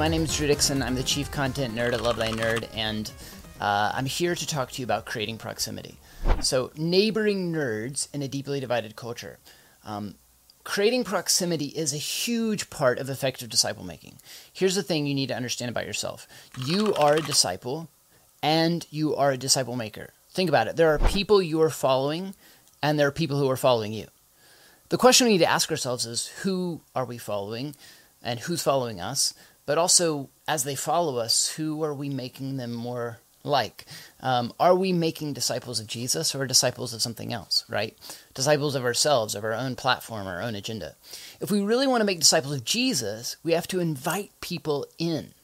my name is Drew Dixon. I'm the Chief Content Nerd at Love Nerd, and uh, I'm here to talk to you about creating proximity. So, neighboring nerds in a deeply divided culture. Um, creating proximity is a huge part of effective disciple making. Here's the thing you need to understand about yourself you are a disciple, and you are a disciple maker. Think about it. There are people you are following, and there are people who are following you. The question we need to ask ourselves is who are we following, and who's following us? But also, as they follow us, who are we making them more like? Um, are we making disciples of Jesus or disciples of something else, right? Disciples of ourselves, of our own platform, our own agenda. If we really want to make disciples of Jesus, we have to invite people in.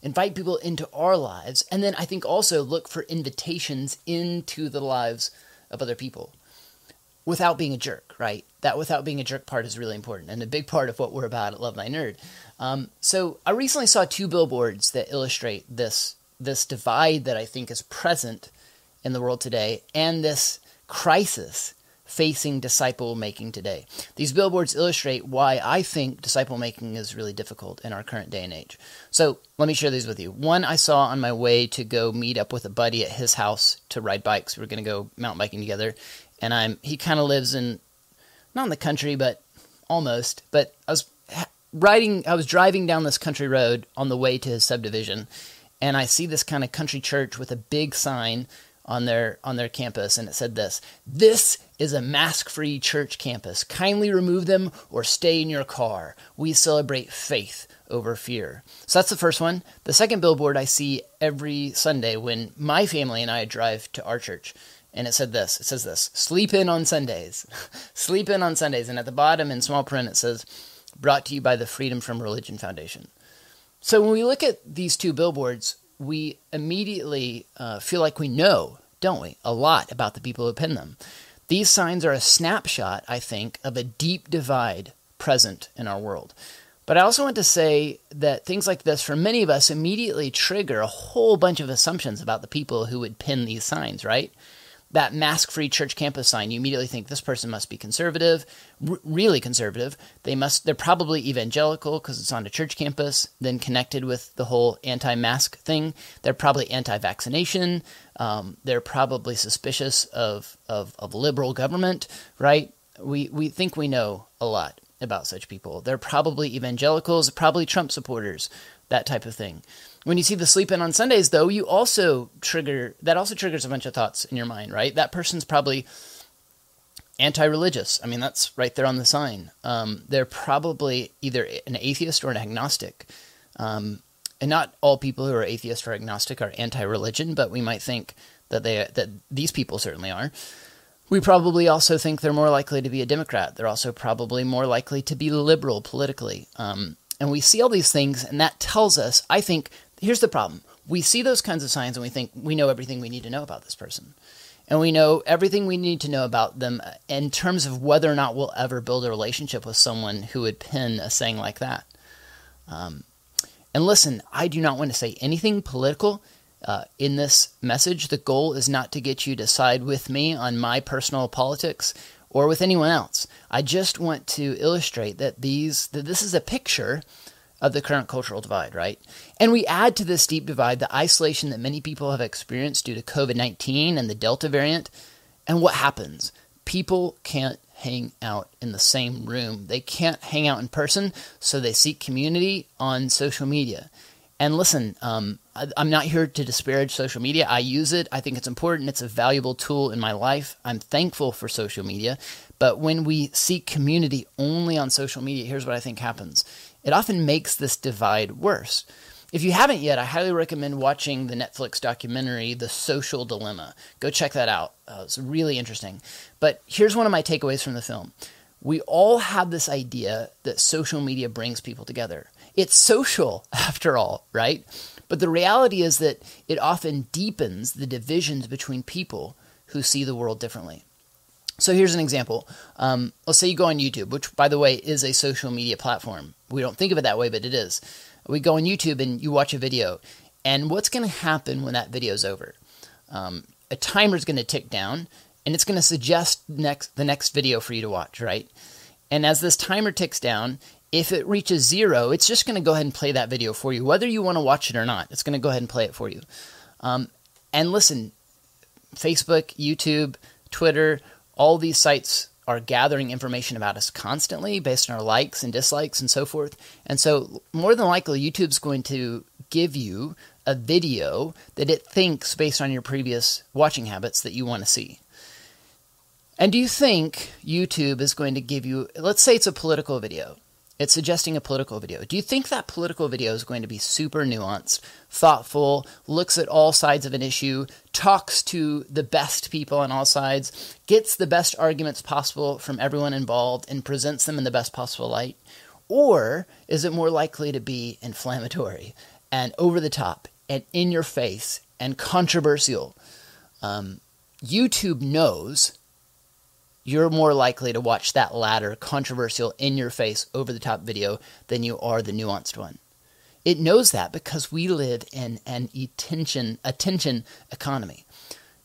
Invite people into our lives, and then I think also look for invitations into the lives of other people without being a jerk, right? That without being a jerk part is really important and a big part of what we're about at Love Thy Nerd. Um, so I recently saw two billboards that illustrate this this divide that I think is present in the world today and this crisis facing disciple making today. These billboards illustrate why I think disciple making is really difficult in our current day and age. So let me share these with you. One I saw on my way to go meet up with a buddy at his house to ride bikes. We are going to go mountain biking together, and I'm he kind of lives in not in the country, but almost. But I was riding, I was driving down this country road on the way to his subdivision, and I see this kind of country church with a big sign on their on their campus and it said this this is a mask-free church campus. Kindly remove them or stay in your car. We celebrate faith over fear. So that's the first one. The second billboard i see every sunday when my family and i drive to our church and it said this it says this sleep in on sundays. Sleep in on sundays. And at the bottom in small print it says brought to you by the freedom from religion foundation. So when we look at these two billboards we immediately uh, feel like we know don't we a lot about the people who pin them. These signs are a snapshot i think of a deep divide present in our world. But I also want to say that things like this, for many of us, immediately trigger a whole bunch of assumptions about the people who would pin these signs, right? That mask free church campus sign, you immediately think this person must be conservative, r- really conservative. They must, they're probably evangelical because it's on a church campus, then connected with the whole anti mask thing. They're probably anti vaccination. Um, they're probably suspicious of, of, of liberal government, right? We, we think we know a lot about such people. They're probably evangelicals, probably Trump supporters, that type of thing. When you see the sleep in on Sundays, though, you also trigger that also triggers a bunch of thoughts in your mind, right? That person's probably anti-religious. I mean, that's right there on the sign. Um, they're probably either an atheist or an agnostic. Um, and not all people who are atheist or agnostic are anti-religion, but we might think that they that these people certainly are. We probably also think they're more likely to be a Democrat. They're also probably more likely to be liberal politically. Um, and we see all these things, and that tells us, I think, here's the problem. We see those kinds of signs and we think we know everything we need to know about this person. And we know everything we need to know about them in terms of whether or not we'll ever build a relationship with someone who would pin a saying like that. Um, and listen, I do not want to say anything political uh, in this message. The goal is not to get you to side with me on my personal politics or with anyone else. I just want to illustrate that these that this is a picture of the current cultural divide, right? And we add to this deep divide the isolation that many people have experienced due to COVID 19 and the Delta variant. And what happens? People can't hang out in the same room. They can't hang out in person, so they seek community on social media. And listen, um, I, I'm not here to disparage social media. I use it. I think it's important. It's a valuable tool in my life. I'm thankful for social media. But when we seek community only on social media, here's what I think happens it often makes this divide worse. If you haven't yet, I highly recommend watching the Netflix documentary, The Social Dilemma. Go check that out. Uh, it's really interesting. But here's one of my takeaways from the film we all have this idea that social media brings people together. It's social, after all, right? But the reality is that it often deepens the divisions between people who see the world differently. So here's an example. Um, let's say you go on YouTube, which, by the way, is a social media platform. We don't think of it that way, but it is. We go on YouTube and you watch a video, and what's going to happen when that video is over? Um, a timer is going to tick down, and it's going to suggest next the next video for you to watch, right? And as this timer ticks down, if it reaches zero, it's just going to go ahead and play that video for you, whether you want to watch it or not. It's going to go ahead and play it for you. Um, and listen, Facebook, YouTube, Twitter, all these sites are gathering information about us constantly based on our likes and dislikes and so forth. And so, more than likely, YouTube's going to give you a video that it thinks, based on your previous watching habits, that you want to see. And do you think YouTube is going to give you, let's say it's a political video, it's suggesting a political video. Do you think that political video is going to be super nuanced, thoughtful, looks at all sides of an issue, talks to the best people on all sides, gets the best arguments possible from everyone involved, and presents them in the best possible light? Or is it more likely to be inflammatory and over the top and in your face and controversial? Um, YouTube knows you're more likely to watch that latter, controversial, in your face, over the top video than you are the nuanced one. It knows that because we live in an attention attention economy.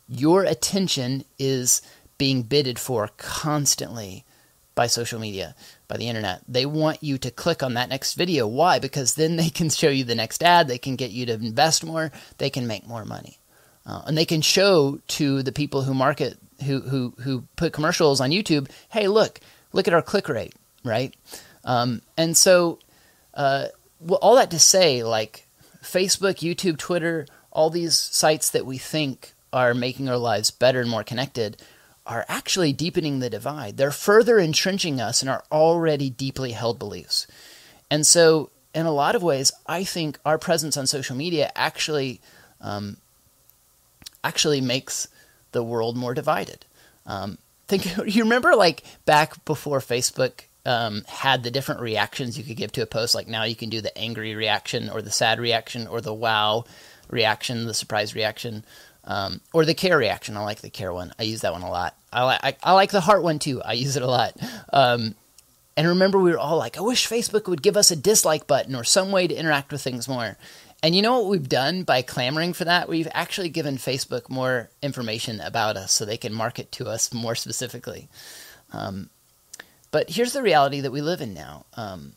Your attention is being bidded for constantly by social media, by the internet. They want you to click on that next video. Why? Because then they can show you the next ad, they can get you to invest more, they can make more money. Uh, and they can show to the people who market who who who put commercials on YouTube, hey, look, look at our click rate, right? Um, and so, uh, well, all that to say, like Facebook, YouTube, Twitter, all these sites that we think are making our lives better and more connected are actually deepening the divide. They're further entrenching us in our already deeply held beliefs. And so, in a lot of ways, I think our presence on social media actually um, actually makes the world more divided. Um, think you remember like back before Facebook um, had the different reactions you could give to a post. Like now you can do the angry reaction or the sad reaction or the wow reaction, the surprise reaction, um, or the care reaction. I like the care one. I use that one a lot. I like I, I like the heart one too. I use it a lot. Um, and remember, we were all like, I wish Facebook would give us a dislike button or some way to interact with things more. And you know what we've done by clamoring for that? We've actually given Facebook more information about us so they can market to us more specifically. Um, but here's the reality that we live in now um,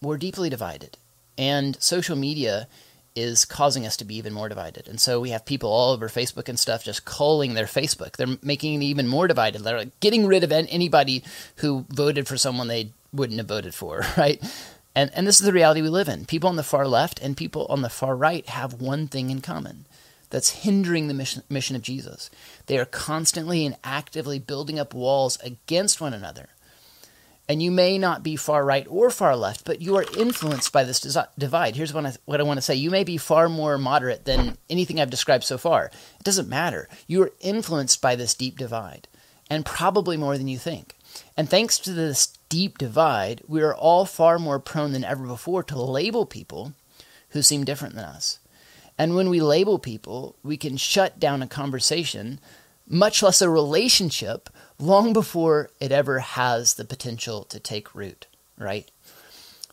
we're deeply divided, and social media is causing us to be even more divided. And so we have people all over Facebook and stuff just culling their Facebook. They're making it even more divided. They're like getting rid of anybody who voted for someone they wouldn't have voted for, right? And, and this is the reality we live in. People on the far left and people on the far right have one thing in common that's hindering the mission, mission of Jesus. They are constantly and actively building up walls against one another. And you may not be far right or far left, but you are influenced by this divide. Here's what I, what I want to say you may be far more moderate than anything I've described so far. It doesn't matter. You are influenced by this deep divide, and probably more than you think. And thanks to this deep divide, we are all far more prone than ever before to label people who seem different than us. And when we label people, we can shut down a conversation, much less a relationship, long before it ever has the potential to take root, right?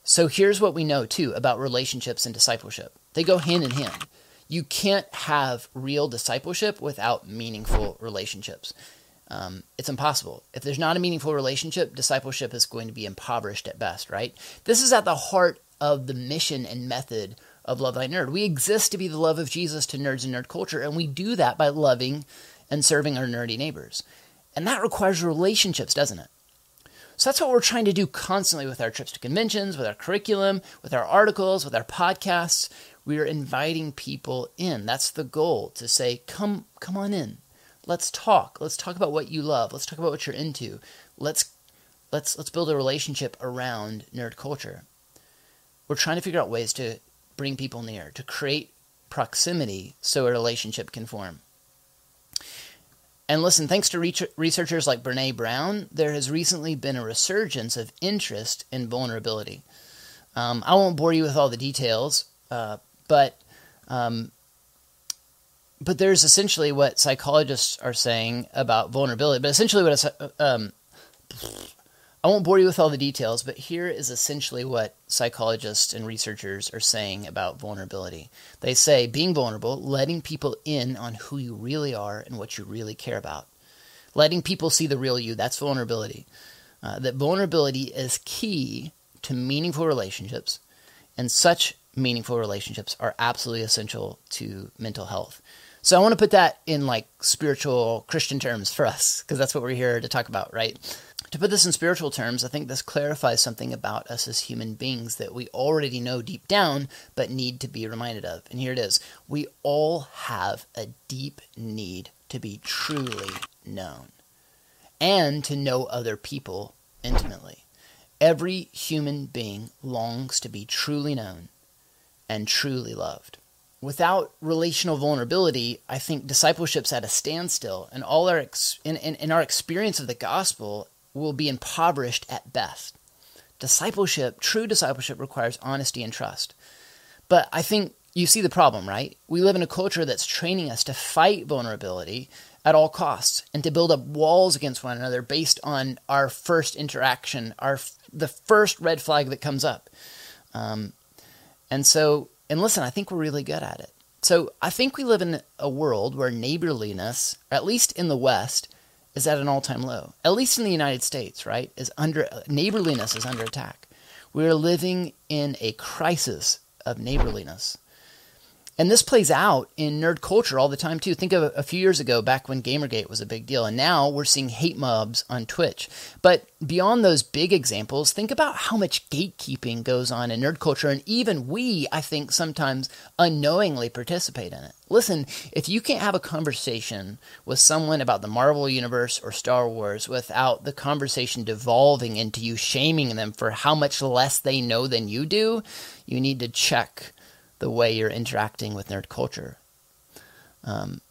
So here's what we know too about relationships and discipleship they go hand in hand. You can't have real discipleship without meaningful relationships. Um, it's impossible. If there's not a meaningful relationship, discipleship is going to be impoverished at best, right? This is at the heart of the mission and method of Love Thy Nerd. We exist to be the love of Jesus to nerds and nerd culture, and we do that by loving and serving our nerdy neighbors. And that requires relationships, doesn't it? So that's what we're trying to do constantly with our trips to conventions, with our curriculum, with our articles, with our podcasts. We are inviting people in. That's the goal to say, come, come on in let's talk. Let's talk about what you love. Let's talk about what you're into. Let's let's let's build a relationship around nerd culture. We're trying to figure out ways to bring people near, to create proximity so a relationship can form. And listen, thanks to researchers like Brene Brown, there has recently been a resurgence of interest in vulnerability. Um, I won't bore you with all the details, uh, but um, but there's essentially what psychologists are saying about vulnerability. But essentially, what a, um, I won't bore you with all the details, but here is essentially what psychologists and researchers are saying about vulnerability. They say being vulnerable, letting people in on who you really are and what you really care about, letting people see the real you. That's vulnerability. Uh, that vulnerability is key to meaningful relationships, and such meaningful relationships are absolutely essential to mental health. So I want to put that in like spiritual Christian terms for us, because that's what we're here to talk about, right? To put this in spiritual terms, I think this clarifies something about us as human beings that we already know deep down, but need to be reminded of. And here it is we all have a deep need to be truly known and to know other people intimately. Every human being longs to be truly known and truly loved without relational vulnerability, I think discipleship's at a standstill, and all our ex- in, in, in our experience of the gospel will be impoverished at best. Discipleship, true discipleship, requires honesty and trust. But I think you see the problem, right? We live in a culture that's training us to fight vulnerability at all costs and to build up walls against one another based on our first interaction, our the first red flag that comes up. Um, and so and listen, I think we're really good at it. So I think we live in a world where neighborliness, at least in the West, is at an all-time low. At least in the United States, right? Is under neighborliness is under attack. We are living in a crisis of neighborliness. And this plays out in nerd culture all the time too. Think of a few years ago, back when Gamergate was a big deal, and now we're seeing hate mobs on Twitch. But beyond those big examples, think about how much gatekeeping goes on in nerd culture, and even we, I think, sometimes unknowingly participate in it. Listen, if you can't have a conversation with someone about the Marvel Universe or Star Wars without the conversation devolving into you shaming them for how much less they know than you do, you need to check the way you're interacting with nerd culture. Um,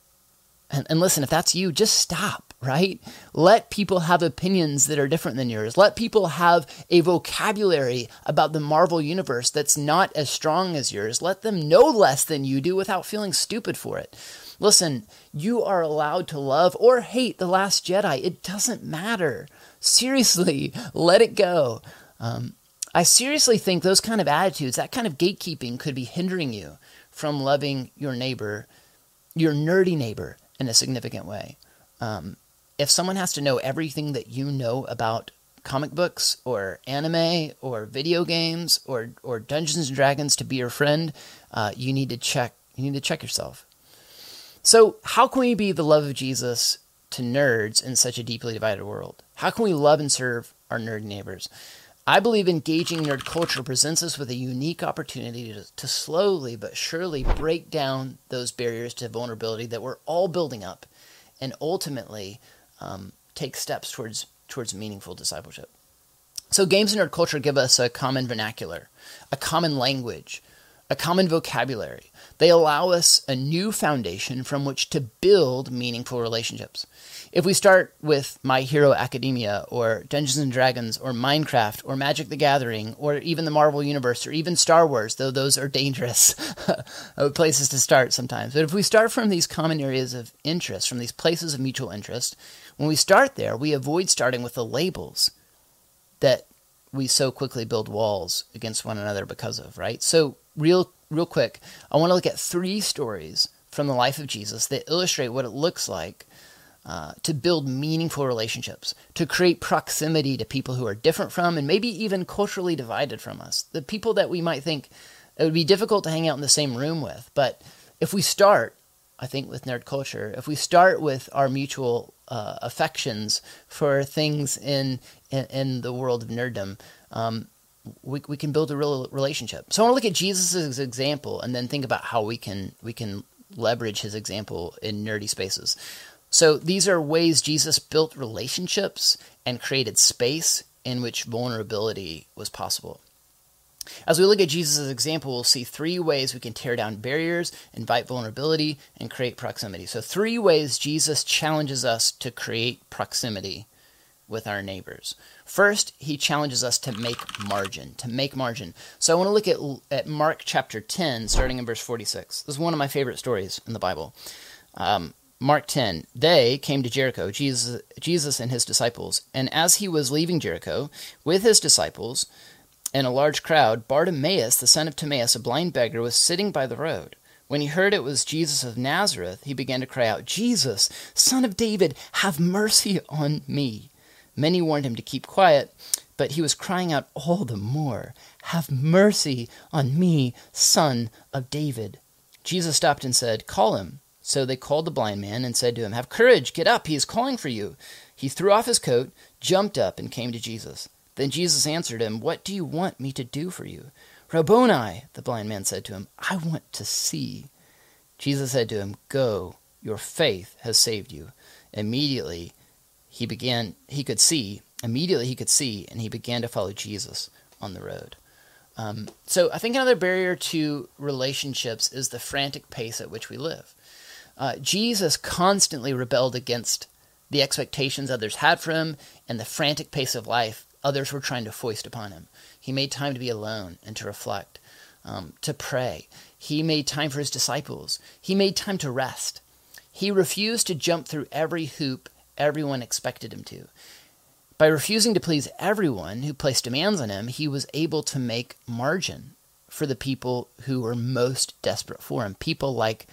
and, and listen, if that's you, just stop, right? Let people have opinions that are different than yours. Let people have a vocabulary about the Marvel universe that's not as strong as yours. Let them know less than you do without feeling stupid for it. Listen, you are allowed to love or hate The Last Jedi. It doesn't matter. Seriously, let it go. Um, I seriously think those kind of attitudes, that kind of gatekeeping, could be hindering you from loving your neighbor, your nerdy neighbor, in a significant way. Um, if someone has to know everything that you know about comic books or anime or video games or or Dungeons and Dragons to be your friend, uh, you need to check. You need to check yourself. So, how can we be the love of Jesus to nerds in such a deeply divided world? How can we love and serve our nerd neighbors? I believe engaging nerd culture presents us with a unique opportunity to, to, slowly but surely break down those barriers to vulnerability that we're all building up and ultimately um, take steps towards, towards meaningful discipleship. So, games and nerd culture give us a common vernacular, a common language, a common vocabulary. They allow us a new foundation from which to build meaningful relationships. If we start with My Hero Academia or Dungeons and Dragons or Minecraft or Magic the Gathering or even the Marvel Universe or even Star Wars, though those are dangerous uh, places to start sometimes. But if we start from these common areas of interest, from these places of mutual interest, when we start there, we avoid starting with the labels that we so quickly build walls against one another because of, right? So, real real quick, I want to look at three stories from the life of Jesus that illustrate what it looks like uh, to build meaningful relationships, to create proximity to people who are different from and maybe even culturally divided from us. The people that we might think it would be difficult to hang out in the same room with. But if we start, I think, with nerd culture, if we start with our mutual uh, affections for things in, in, in the world of nerddom, um, we, we can build a real relationship. So I want to look at Jesus' example and then think about how we can we can leverage his example in nerdy spaces. So these are ways Jesus built relationships and created space in which vulnerability was possible. As we look at Jesus' example, we'll see three ways we can tear down barriers, invite vulnerability, and create proximity. So, three ways Jesus challenges us to create proximity with our neighbors. First, he challenges us to make margin, to make margin. So I want to look at, at Mark chapter 10, starting in verse 46. This is one of my favorite stories in the Bible. Um, Mark 10, they came to Jericho, Jesus, Jesus and his disciples. And as he was leaving Jericho with his disciples and a large crowd, Bartimaeus, the son of Timaeus, a blind beggar, was sitting by the road. When he heard it was Jesus of Nazareth, he began to cry out, Jesus, son of David, have mercy on me. Many warned him to keep quiet, But he was crying out all the more, Have mercy on me, son of David. Jesus stopped and said, Call him. So they called the blind man and said to him, Have courage, get up, he is calling for you. He threw off his coat, jumped up, and came to Jesus. Then Jesus answered him, What do you want me to do for you? Rabboni, the blind man said to him, I want to see. Jesus said to him, Go, your faith has saved you. Immediately he began he could see, immediately he could see, and he began to follow Jesus on the road. Um, so I think another barrier to relationships is the frantic pace at which we live. Uh, Jesus constantly rebelled against the expectations others had for him and the frantic pace of life others were trying to foist upon him. He made time to be alone and to reflect, um, to pray. He made time for his disciples. He made time to rest. He refused to jump through every hoop everyone expected him to. By refusing to please everyone who placed demands on him, he was able to make margin for the people who were most desperate for him. People like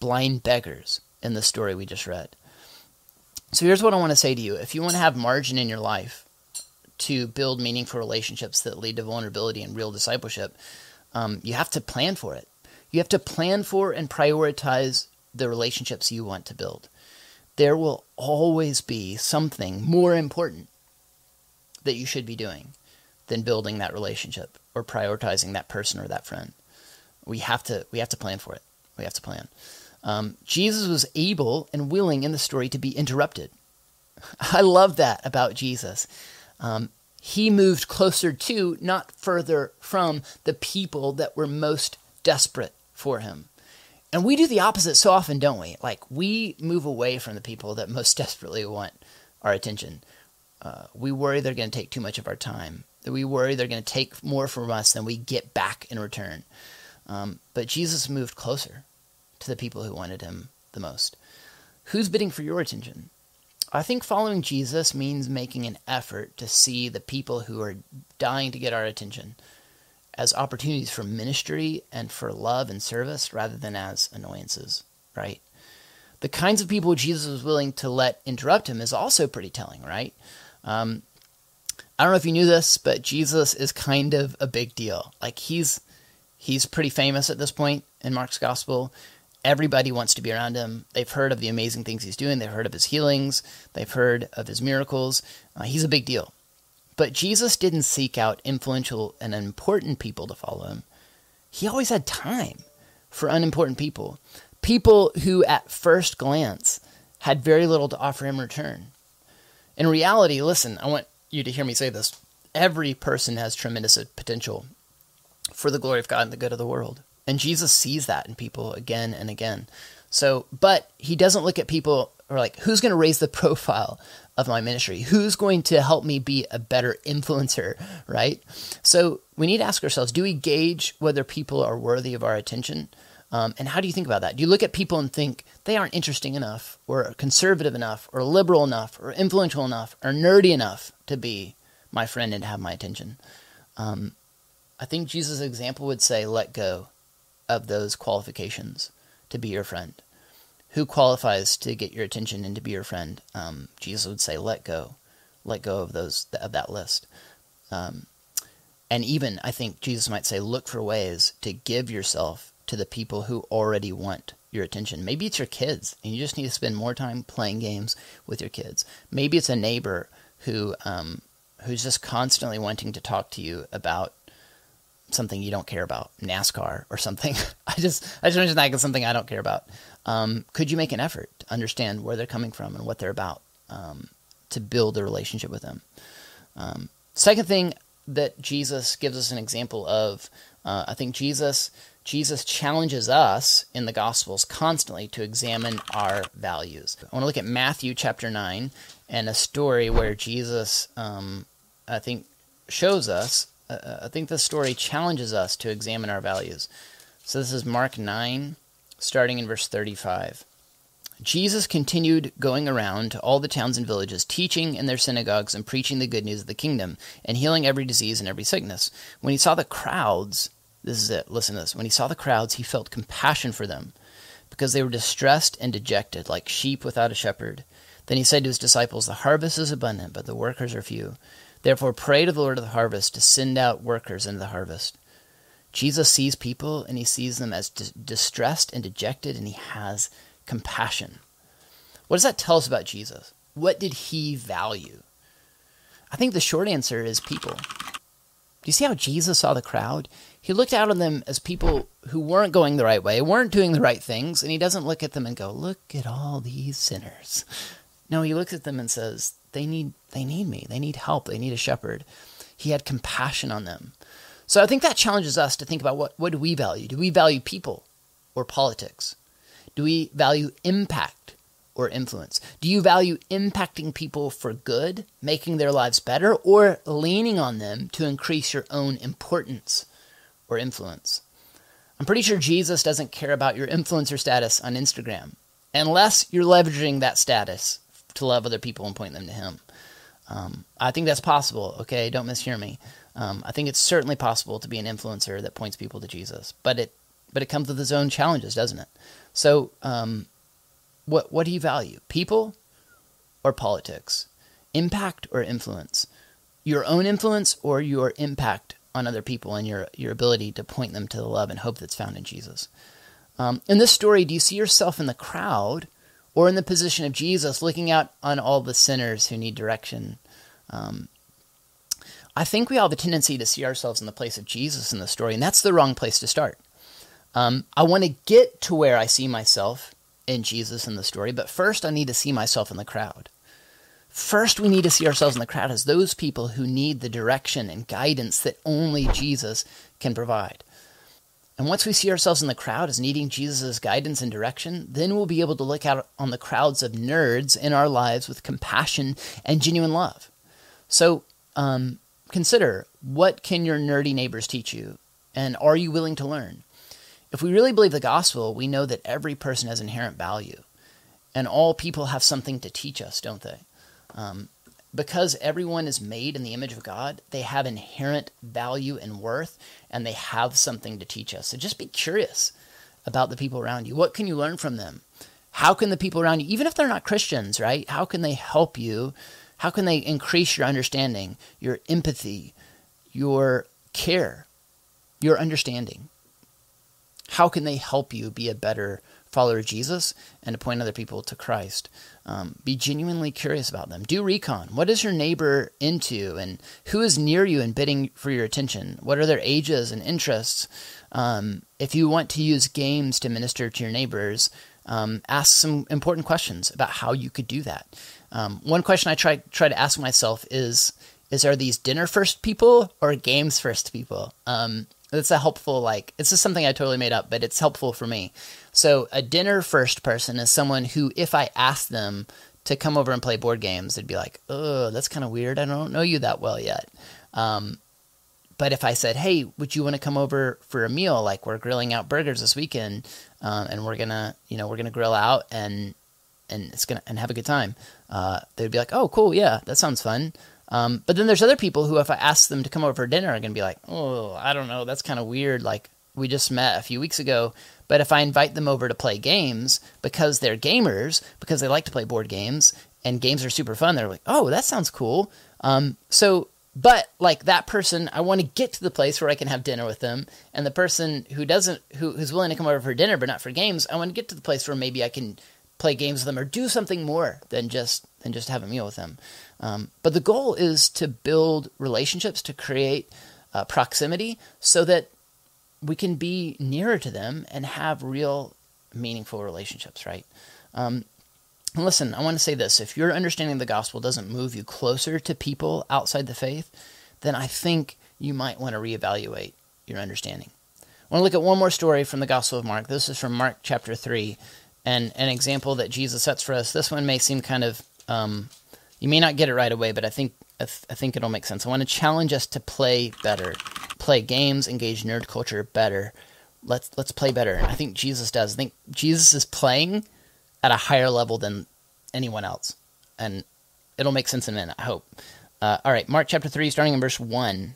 blind beggars in the story we just read. So here's what I want to say to you. If you want to have margin in your life to build meaningful relationships that lead to vulnerability and real discipleship, um, you have to plan for it. You have to plan for and prioritize the relationships you want to build. There will always be something more important that you should be doing than building that relationship or prioritizing that person or that friend. We have to we have to plan for it. We have to plan. Um, Jesus was able and willing in the story to be interrupted. I love that about Jesus. Um, he moved closer to, not further from, the people that were most desperate for him. And we do the opposite so often, don't we? Like, we move away from the people that most desperately want our attention. Uh, we worry they're going to take too much of our time. that We worry they're going to take more from us than we get back in return. Um, but Jesus moved closer to the people who wanted him the most. Who's bidding for your attention? I think following Jesus means making an effort to see the people who are dying to get our attention as opportunities for ministry and for love and service rather than as annoyances, right? The kinds of people Jesus was willing to let interrupt him is also pretty telling, right? Um, I don't know if you knew this, but Jesus is kind of a big deal. Like he's he's pretty famous at this point in Mark's gospel. Everybody wants to be around him. They've heard of the amazing things he's doing. They've heard of his healings. They've heard of his miracles. Uh, he's a big deal. But Jesus didn't seek out influential and important people to follow him. He always had time for unimportant people, people who at first glance had very little to offer him in return. In reality, listen, I want you to hear me say this. Every person has tremendous potential for the glory of God and the good of the world. And Jesus sees that in people again and again. So, but he doesn't look at people or like, who's going to raise the profile of my ministry? Who's going to help me be a better influencer, right? So we need to ask ourselves do we gauge whether people are worthy of our attention? Um, and how do you think about that? Do you look at people and think they aren't interesting enough, or conservative enough, or liberal enough, or influential enough, or nerdy enough to be my friend and have my attention? Um, I think Jesus' example would say, let go of those qualifications to be your friend. Who qualifies to get your attention and to be your friend? Um, Jesus would say, let go, let go of those of that list. Um, and even I think Jesus might say, look for ways to give yourself to the people who already want your attention. Maybe it's your kids, and you just need to spend more time playing games with your kids. Maybe it's a neighbor who um, who's just constantly wanting to talk to you about something you don't care about, NASCAR or something. I just I just mentioned that as something I don't care about. Um, could you make an effort to understand where they're coming from and what they're about um, to build a relationship with them? Um, second thing that Jesus gives us an example of, uh, I think Jesus Jesus challenges us in the Gospels constantly to examine our values. I want to look at Matthew chapter 9 and a story where Jesus, um, I think, shows us, uh, uh, I think the story challenges us to examine our values. So this is Mark 9, starting in verse 35. Jesus continued going around to all the towns and villages, teaching in their synagogues and preaching the good news of the kingdom, and healing every disease and every sickness. When he saw the crowds, this is it. Listen to this. When he saw the crowds, he felt compassion for them because they were distressed and dejected, like sheep without a shepherd. Then he said to his disciples, The harvest is abundant, but the workers are few. Therefore, pray to the Lord of the harvest to send out workers into the harvest. Jesus sees people and he sees them as di- distressed and dejected, and he has compassion. What does that tell us about Jesus? What did he value? I think the short answer is people. Do you see how Jesus saw the crowd? He looked out on them as people who weren't going the right way, weren't doing the right things, and he doesn't look at them and go, "Look at all these sinners." No, he looks at them and says, "They need they need me. They need help. They need a shepherd." He had compassion on them. So I think that challenges us to think about what what do we value? Do we value people or politics? Do we value impact or influence? Do you value impacting people for good, making their lives better, or leaning on them to increase your own importance or influence? I'm pretty sure Jesus doesn't care about your influencer status on Instagram unless you're leveraging that status to love other people and point them to Him. Um, I think that's possible, okay? Don't mishear me. Um, I think it's certainly possible to be an influencer that points people to Jesus, but it but it comes with its own challenges, doesn't it? So, um, what what do you value? People or politics? Impact or influence? Your own influence or your impact on other people and your your ability to point them to the love and hope that's found in Jesus. Um, in this story, do you see yourself in the crowd or in the position of Jesus, looking out on all the sinners who need direction? Um, I think we all have a tendency to see ourselves in the place of Jesus in the story, and that's the wrong place to start. Um, I want to get to where I see myself in Jesus in the story, but first I need to see myself in the crowd. First, we need to see ourselves in the crowd as those people who need the direction and guidance that only Jesus can provide. And once we see ourselves in the crowd as needing Jesus' guidance and direction, then we'll be able to look out on the crowds of nerds in our lives with compassion and genuine love. So um, consider what can your nerdy neighbors teach you, and are you willing to learn? If we really believe the gospel, we know that every person has inherent value, and all people have something to teach us, don't they? Um, because everyone is made in the image of God, they have inherent value and worth, and they have something to teach us. So just be curious about the people around you. What can you learn from them? How can the people around you, even if they're not Christians, right? How can they help you? How can they increase your understanding, your empathy, your care, your understanding? How can they help you be a better follower of Jesus and to point other people to Christ? Um, be genuinely curious about them. Do recon. What is your neighbor into, and who is near you and bidding for your attention? What are their ages and interests? Um, if you want to use games to minister to your neighbors, um, ask some important questions about how you could do that. Um, one question I try try to ask myself is is are these dinner first people or games first people? Um, it's a helpful like it's just something I totally made up, but it's helpful for me. So a dinner first person is someone who, if I asked them to come over and play board games, they'd be like, "Oh, that's kind of weird. I don't know you that well yet." Um, but if I said, "Hey, would you want to come over for a meal? Like we're grilling out burgers this weekend, um, and we're gonna, you know, we're gonna grill out and and it's gonna and have a good time," uh, they'd be like, "Oh, cool, yeah, that sounds fun." Um, but then there's other people who, if I ask them to come over for dinner, are going to be like, oh, I don't know, that's kind of weird. Like, we just met a few weeks ago. But if I invite them over to play games because they're gamers, because they like to play board games, and games are super fun, they're like, oh, that sounds cool. Um, so, but like that person, I want to get to the place where I can have dinner with them. And the person who doesn't, who, who's willing to come over for dinner but not for games, I want to get to the place where maybe I can play games with them or do something more than just than just have a meal with them. Um, but the goal is to build relationships, to create uh, proximity, so that we can be nearer to them and have real meaningful relationships. Right. Um, listen, I want to say this: if your understanding of the gospel doesn't move you closer to people outside the faith, then I think you might want to reevaluate your understanding. I want to look at one more story from the Gospel of Mark. This is from Mark chapter 3, and an example that Jesus sets for us. This one may seem kind of um, you may not get it right away, but I think I, th- I think it'll make sense. I want to challenge us to play better, play games, engage nerd culture better. Let's let's play better. And I think Jesus does. I think Jesus is playing at a higher level than anyone else, and it'll make sense in a minute. I hope. Uh, all right, Mark chapter three, starting in verse one.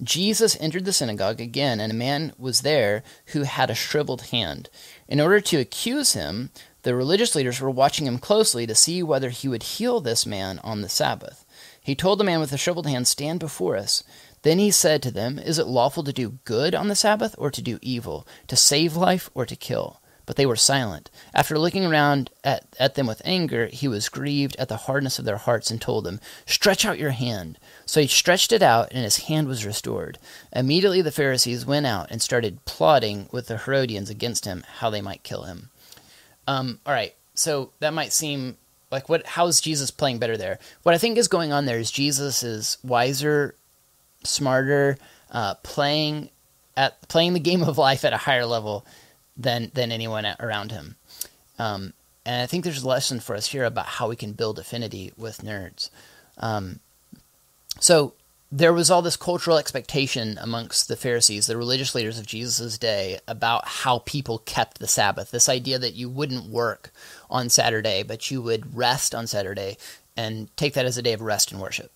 Jesus entered the synagogue again, and a man was there who had a shriveled hand. In order to accuse him, the religious leaders were watching him closely to see whether he would heal this man on the Sabbath. He told the man with the shriveled hand, Stand before us. Then he said to them, Is it lawful to do good on the Sabbath or to do evil, to save life or to kill? But they were silent. After looking around at, at them with anger, he was grieved at the hardness of their hearts and told them, Stretch out your hand. So he stretched it out, and his hand was restored. Immediately the Pharisees went out and started plotting with the Herodians against him, how they might kill him. Um, all right, so that might seem like what? How's Jesus playing better there? What I think is going on there is Jesus is wiser, smarter, uh, playing at playing the game of life at a higher level than than anyone around him. Um, and I think there's a lesson for us here about how we can build affinity with nerds. Um, so there was all this cultural expectation amongst the Pharisees, the religious leaders of Jesus' day, about how people kept the Sabbath. This idea that you wouldn't work on Saturday, but you would rest on Saturday and take that as a day of rest and worship,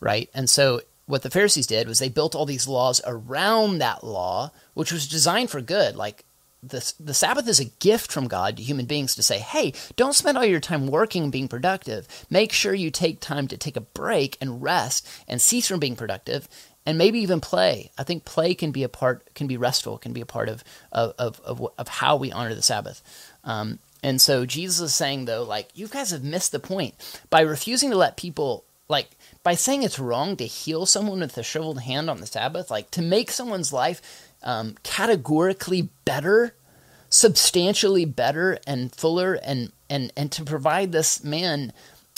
right? And so what the Pharisees did was they built all these laws around that law, which was designed for good. Like the, the Sabbath is a gift from God to human beings to say, hey, don't spend all your time working and being productive. Make sure you take time to take a break and rest and cease from being productive and maybe even play. I think play can be a part, can be restful, can be a part of, of, of, of, of how we honor the Sabbath. Um, and so Jesus is saying, though, like, you guys have missed the point. By refusing to let people, like, by saying it's wrong to heal someone with a shriveled hand on the Sabbath, like, to make someone's life um, categorically better, substantially better and fuller, and and and to provide this man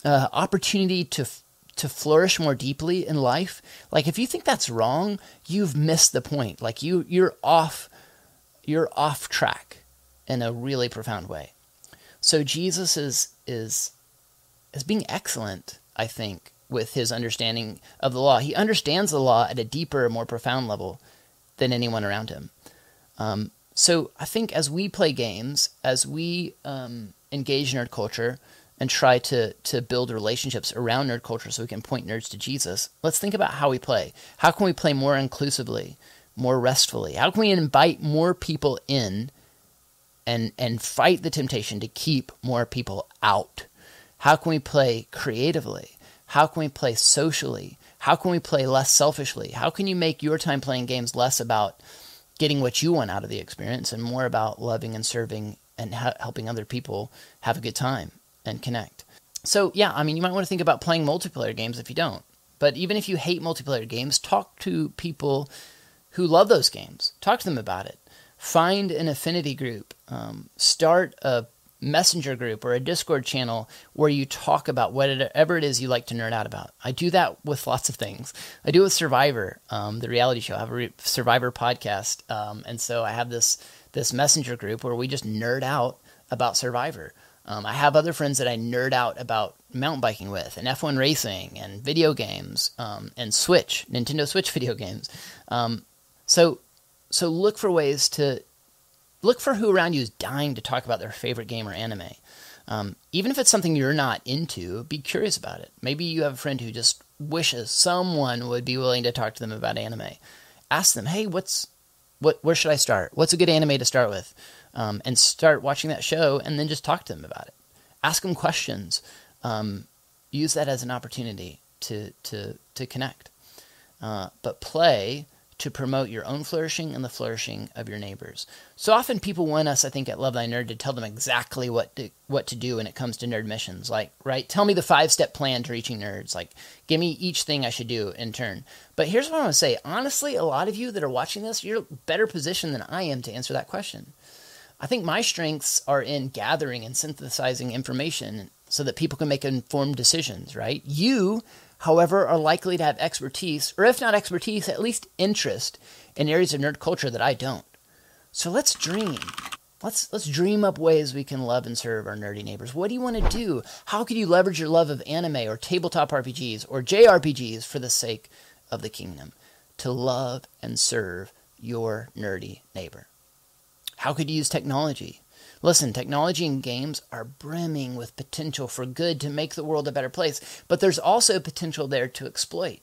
uh, opportunity to to flourish more deeply in life. Like if you think that's wrong, you've missed the point. Like you you're off you're off track in a really profound way. So Jesus is is is being excellent, I think, with his understanding of the law. He understands the law at a deeper, more profound level than anyone around him. Um, so I think as we play games, as we um, engage nerd culture and try to to build relationships around nerd culture, so we can point nerds to Jesus. Let's think about how we play. How can we play more inclusively, more restfully? How can we invite more people in, and and fight the temptation to keep more people out? How can we play creatively? How can we play socially? How can we play less selfishly? How can you make your time playing games less about getting what you want out of the experience and more about loving and serving and helping other people have a good time and connect? So, yeah, I mean, you might want to think about playing multiplayer games if you don't. But even if you hate multiplayer games, talk to people who love those games. Talk to them about it. Find an affinity group. Um, start a messenger group or a Discord channel where you talk about whatever it is you like to nerd out about. I do that with lots of things. I do it with Survivor, um, the reality show. I have a re- Survivor podcast, um, and so I have this this messenger group where we just nerd out about Survivor. Um, I have other friends that I nerd out about mountain biking with, and F1 racing, and video games, um, and Switch, Nintendo Switch video games. Um, so, so look for ways to look for who around you is dying to talk about their favorite game or anime. Um, even if it's something you're not into, be curious about it. Maybe you have a friend who just wishes someone would be willing to talk to them about anime. Ask them, hey, what's what? Where should I start? What's a good anime to start with? Um, and start watching that show, and then just talk to them about it. Ask them questions. Um, use that as an opportunity to to to connect. Uh, but play to promote your own flourishing and the flourishing of your neighbors. So often people want us, I think, at Love Thy Nerd to tell them exactly what to, what to do when it comes to nerd missions. Like, right, tell me the five step plan to reaching nerds. Like, give me each thing I should do in turn. But here's what I want to say. Honestly, a lot of you that are watching this, you're better positioned than I am to answer that question. I think my strengths are in gathering and synthesizing information so that people can make informed decisions, right? You however, are likely to have expertise, or if not expertise, at least interest in areas of nerd culture that I don't. So let's dream. Let's let's dream up ways we can love and serve our nerdy neighbors. What do you want to do? How could you leverage your love of anime or tabletop RPGs or JRPGs for the sake of the kingdom to love and serve your nerdy neighbor? How could you use technology Listen, technology and games are brimming with potential for good to make the world a better place, but there's also potential there to exploit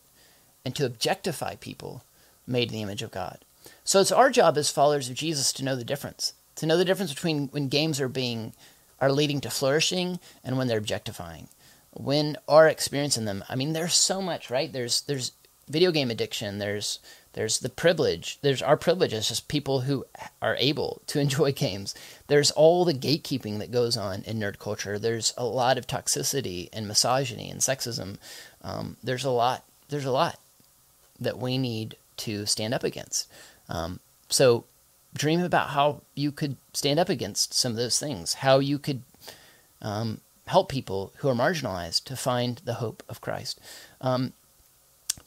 and to objectify people made in the image of God. So it's our job as followers of Jesus to know the difference, to know the difference between when games are being are leading to flourishing and when they're objectifying. when are experiencing them. I mean, there's so much, right? There's there's video game addiction. There's there's the privilege. There's our privilege as just people who are able to enjoy games. There's all the gatekeeping that goes on in nerd culture. There's a lot of toxicity and misogyny and sexism. Um, there's a lot. There's a lot that we need to stand up against. Um, so dream about how you could stand up against some of those things. How you could um, help people who are marginalized to find the hope of Christ. Um,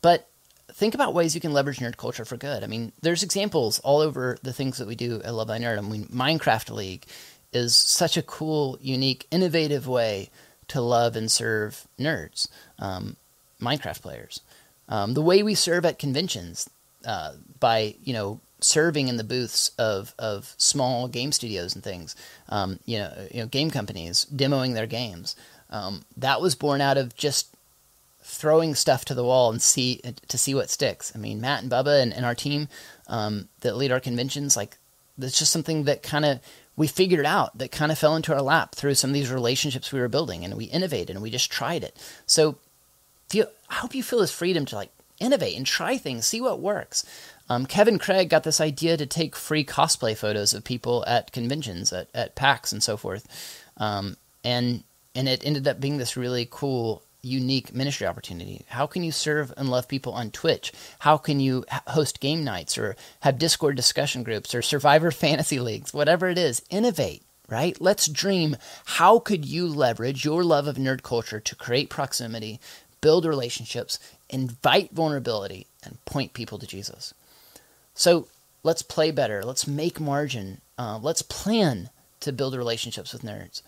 but think about ways you can leverage nerd culture for good. I mean, there's examples all over the things that we do at Love Thy Nerd. I mean, Minecraft League is such a cool, unique, innovative way to love and serve nerds, um, Minecraft players. Um, the way we serve at conventions uh, by, you know, serving in the booths of, of small game studios and things, um, you know, you know, game companies demoing their games. Um, that was born out of just throwing stuff to the wall and see to see what sticks. I mean, Matt and Bubba and, and our team um, that lead our conventions, like that's just something that kind of we figured out that kind of fell into our lap through some of these relationships we were building, and we innovated and we just tried it. So, feel, I hope you feel this freedom to like innovate and try things, see what works. Um, Kevin Craig got this idea to take free cosplay photos of people at conventions, at, at PAX, and so forth, um, and and it ended up being this really cool unique ministry opportunity? How can you serve and love people on Twitch? How can you host game nights or have Discord discussion groups or Survivor fantasy leagues? Whatever it is, innovate, right? Let's dream. How could you leverage your love of nerd culture to create proximity, build relationships, invite vulnerability, and point people to Jesus? So let's play better. Let's make margin. Uh, let's plan to build relationships with nerds.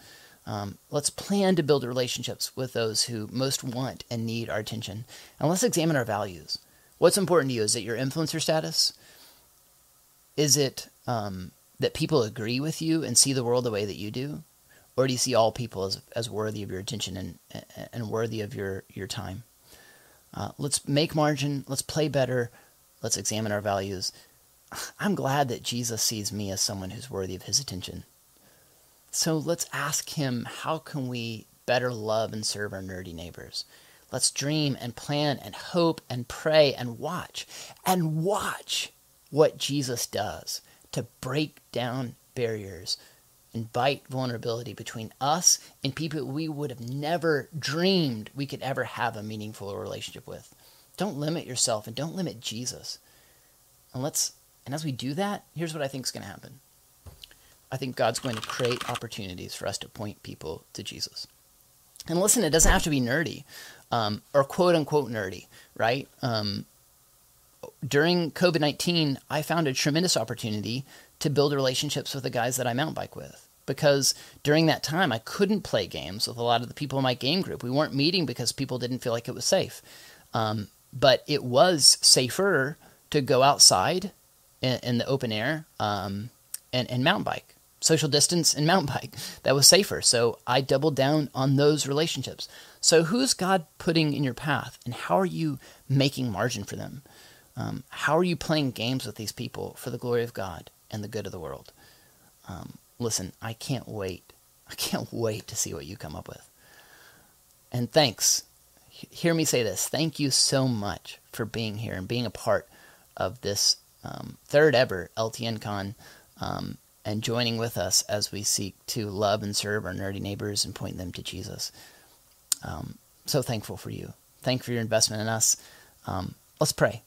Um, let's plan to build relationships with those who most want and need our attention. And let's examine our values. What's important to you? Is it your influencer status? Is it um, that people agree with you and see the world the way that you do? Or do you see all people as, as worthy of your attention and, and worthy of your, your time? Uh, let's make margin. Let's play better. Let's examine our values. I'm glad that Jesus sees me as someone who's worthy of his attention. So let's ask him how can we better love and serve our nerdy neighbors? Let's dream and plan and hope and pray and watch and watch what Jesus does to break down barriers, invite vulnerability between us and people we would have never dreamed we could ever have a meaningful relationship with. Don't limit yourself and don't limit Jesus. And let's and as we do that, here's what I think is going to happen. I think God's going to create opportunities for us to point people to Jesus. And listen, it doesn't have to be nerdy um, or quote unquote nerdy, right? Um, during COVID 19, I found a tremendous opportunity to build relationships with the guys that I mountain bike with. Because during that time, I couldn't play games with a lot of the people in my game group. We weren't meeting because people didn't feel like it was safe. Um, but it was safer to go outside in, in the open air um, and, and mountain bike social distance and mountain bike that was safer. So I doubled down on those relationships. So who's God putting in your path, and how are you making margin for them? Um, how are you playing games with these people for the glory of God and the good of the world? Um, listen, I can't wait. I can't wait to see what you come up with. And thanks. Hear me say this. Thank you so much for being here and being a part of this um, third ever LTN Con. And joining with us as we seek to love and serve our nerdy neighbors and point them to Jesus. Um, so thankful for you. Thank for your investment in us. Um, let's pray.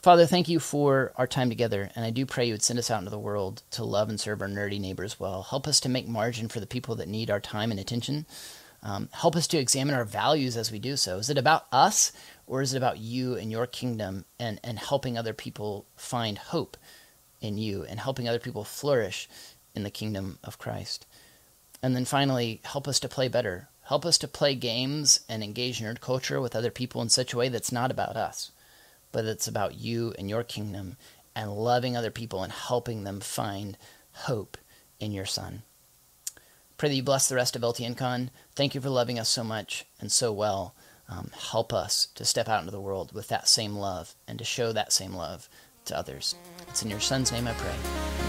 Father, thank you for our time together, and I do pray you would send us out into the world to love and serve our nerdy neighbors well. Help us to make margin for the people that need our time and attention. Um, help us to examine our values as we do so. Is it about us, or is it about you and your kingdom and, and helping other people find hope? In you and helping other people flourish in the kingdom of Christ. And then finally, help us to play better. Help us to play games and engage in nerd culture with other people in such a way that's not about us, but it's about you and your kingdom and loving other people and helping them find hope in your Son. Pray that you bless the rest of LTNCon. Thank you for loving us so much and so well. Um, help us to step out into the world with that same love and to show that same love to others. It's in your son's name I pray.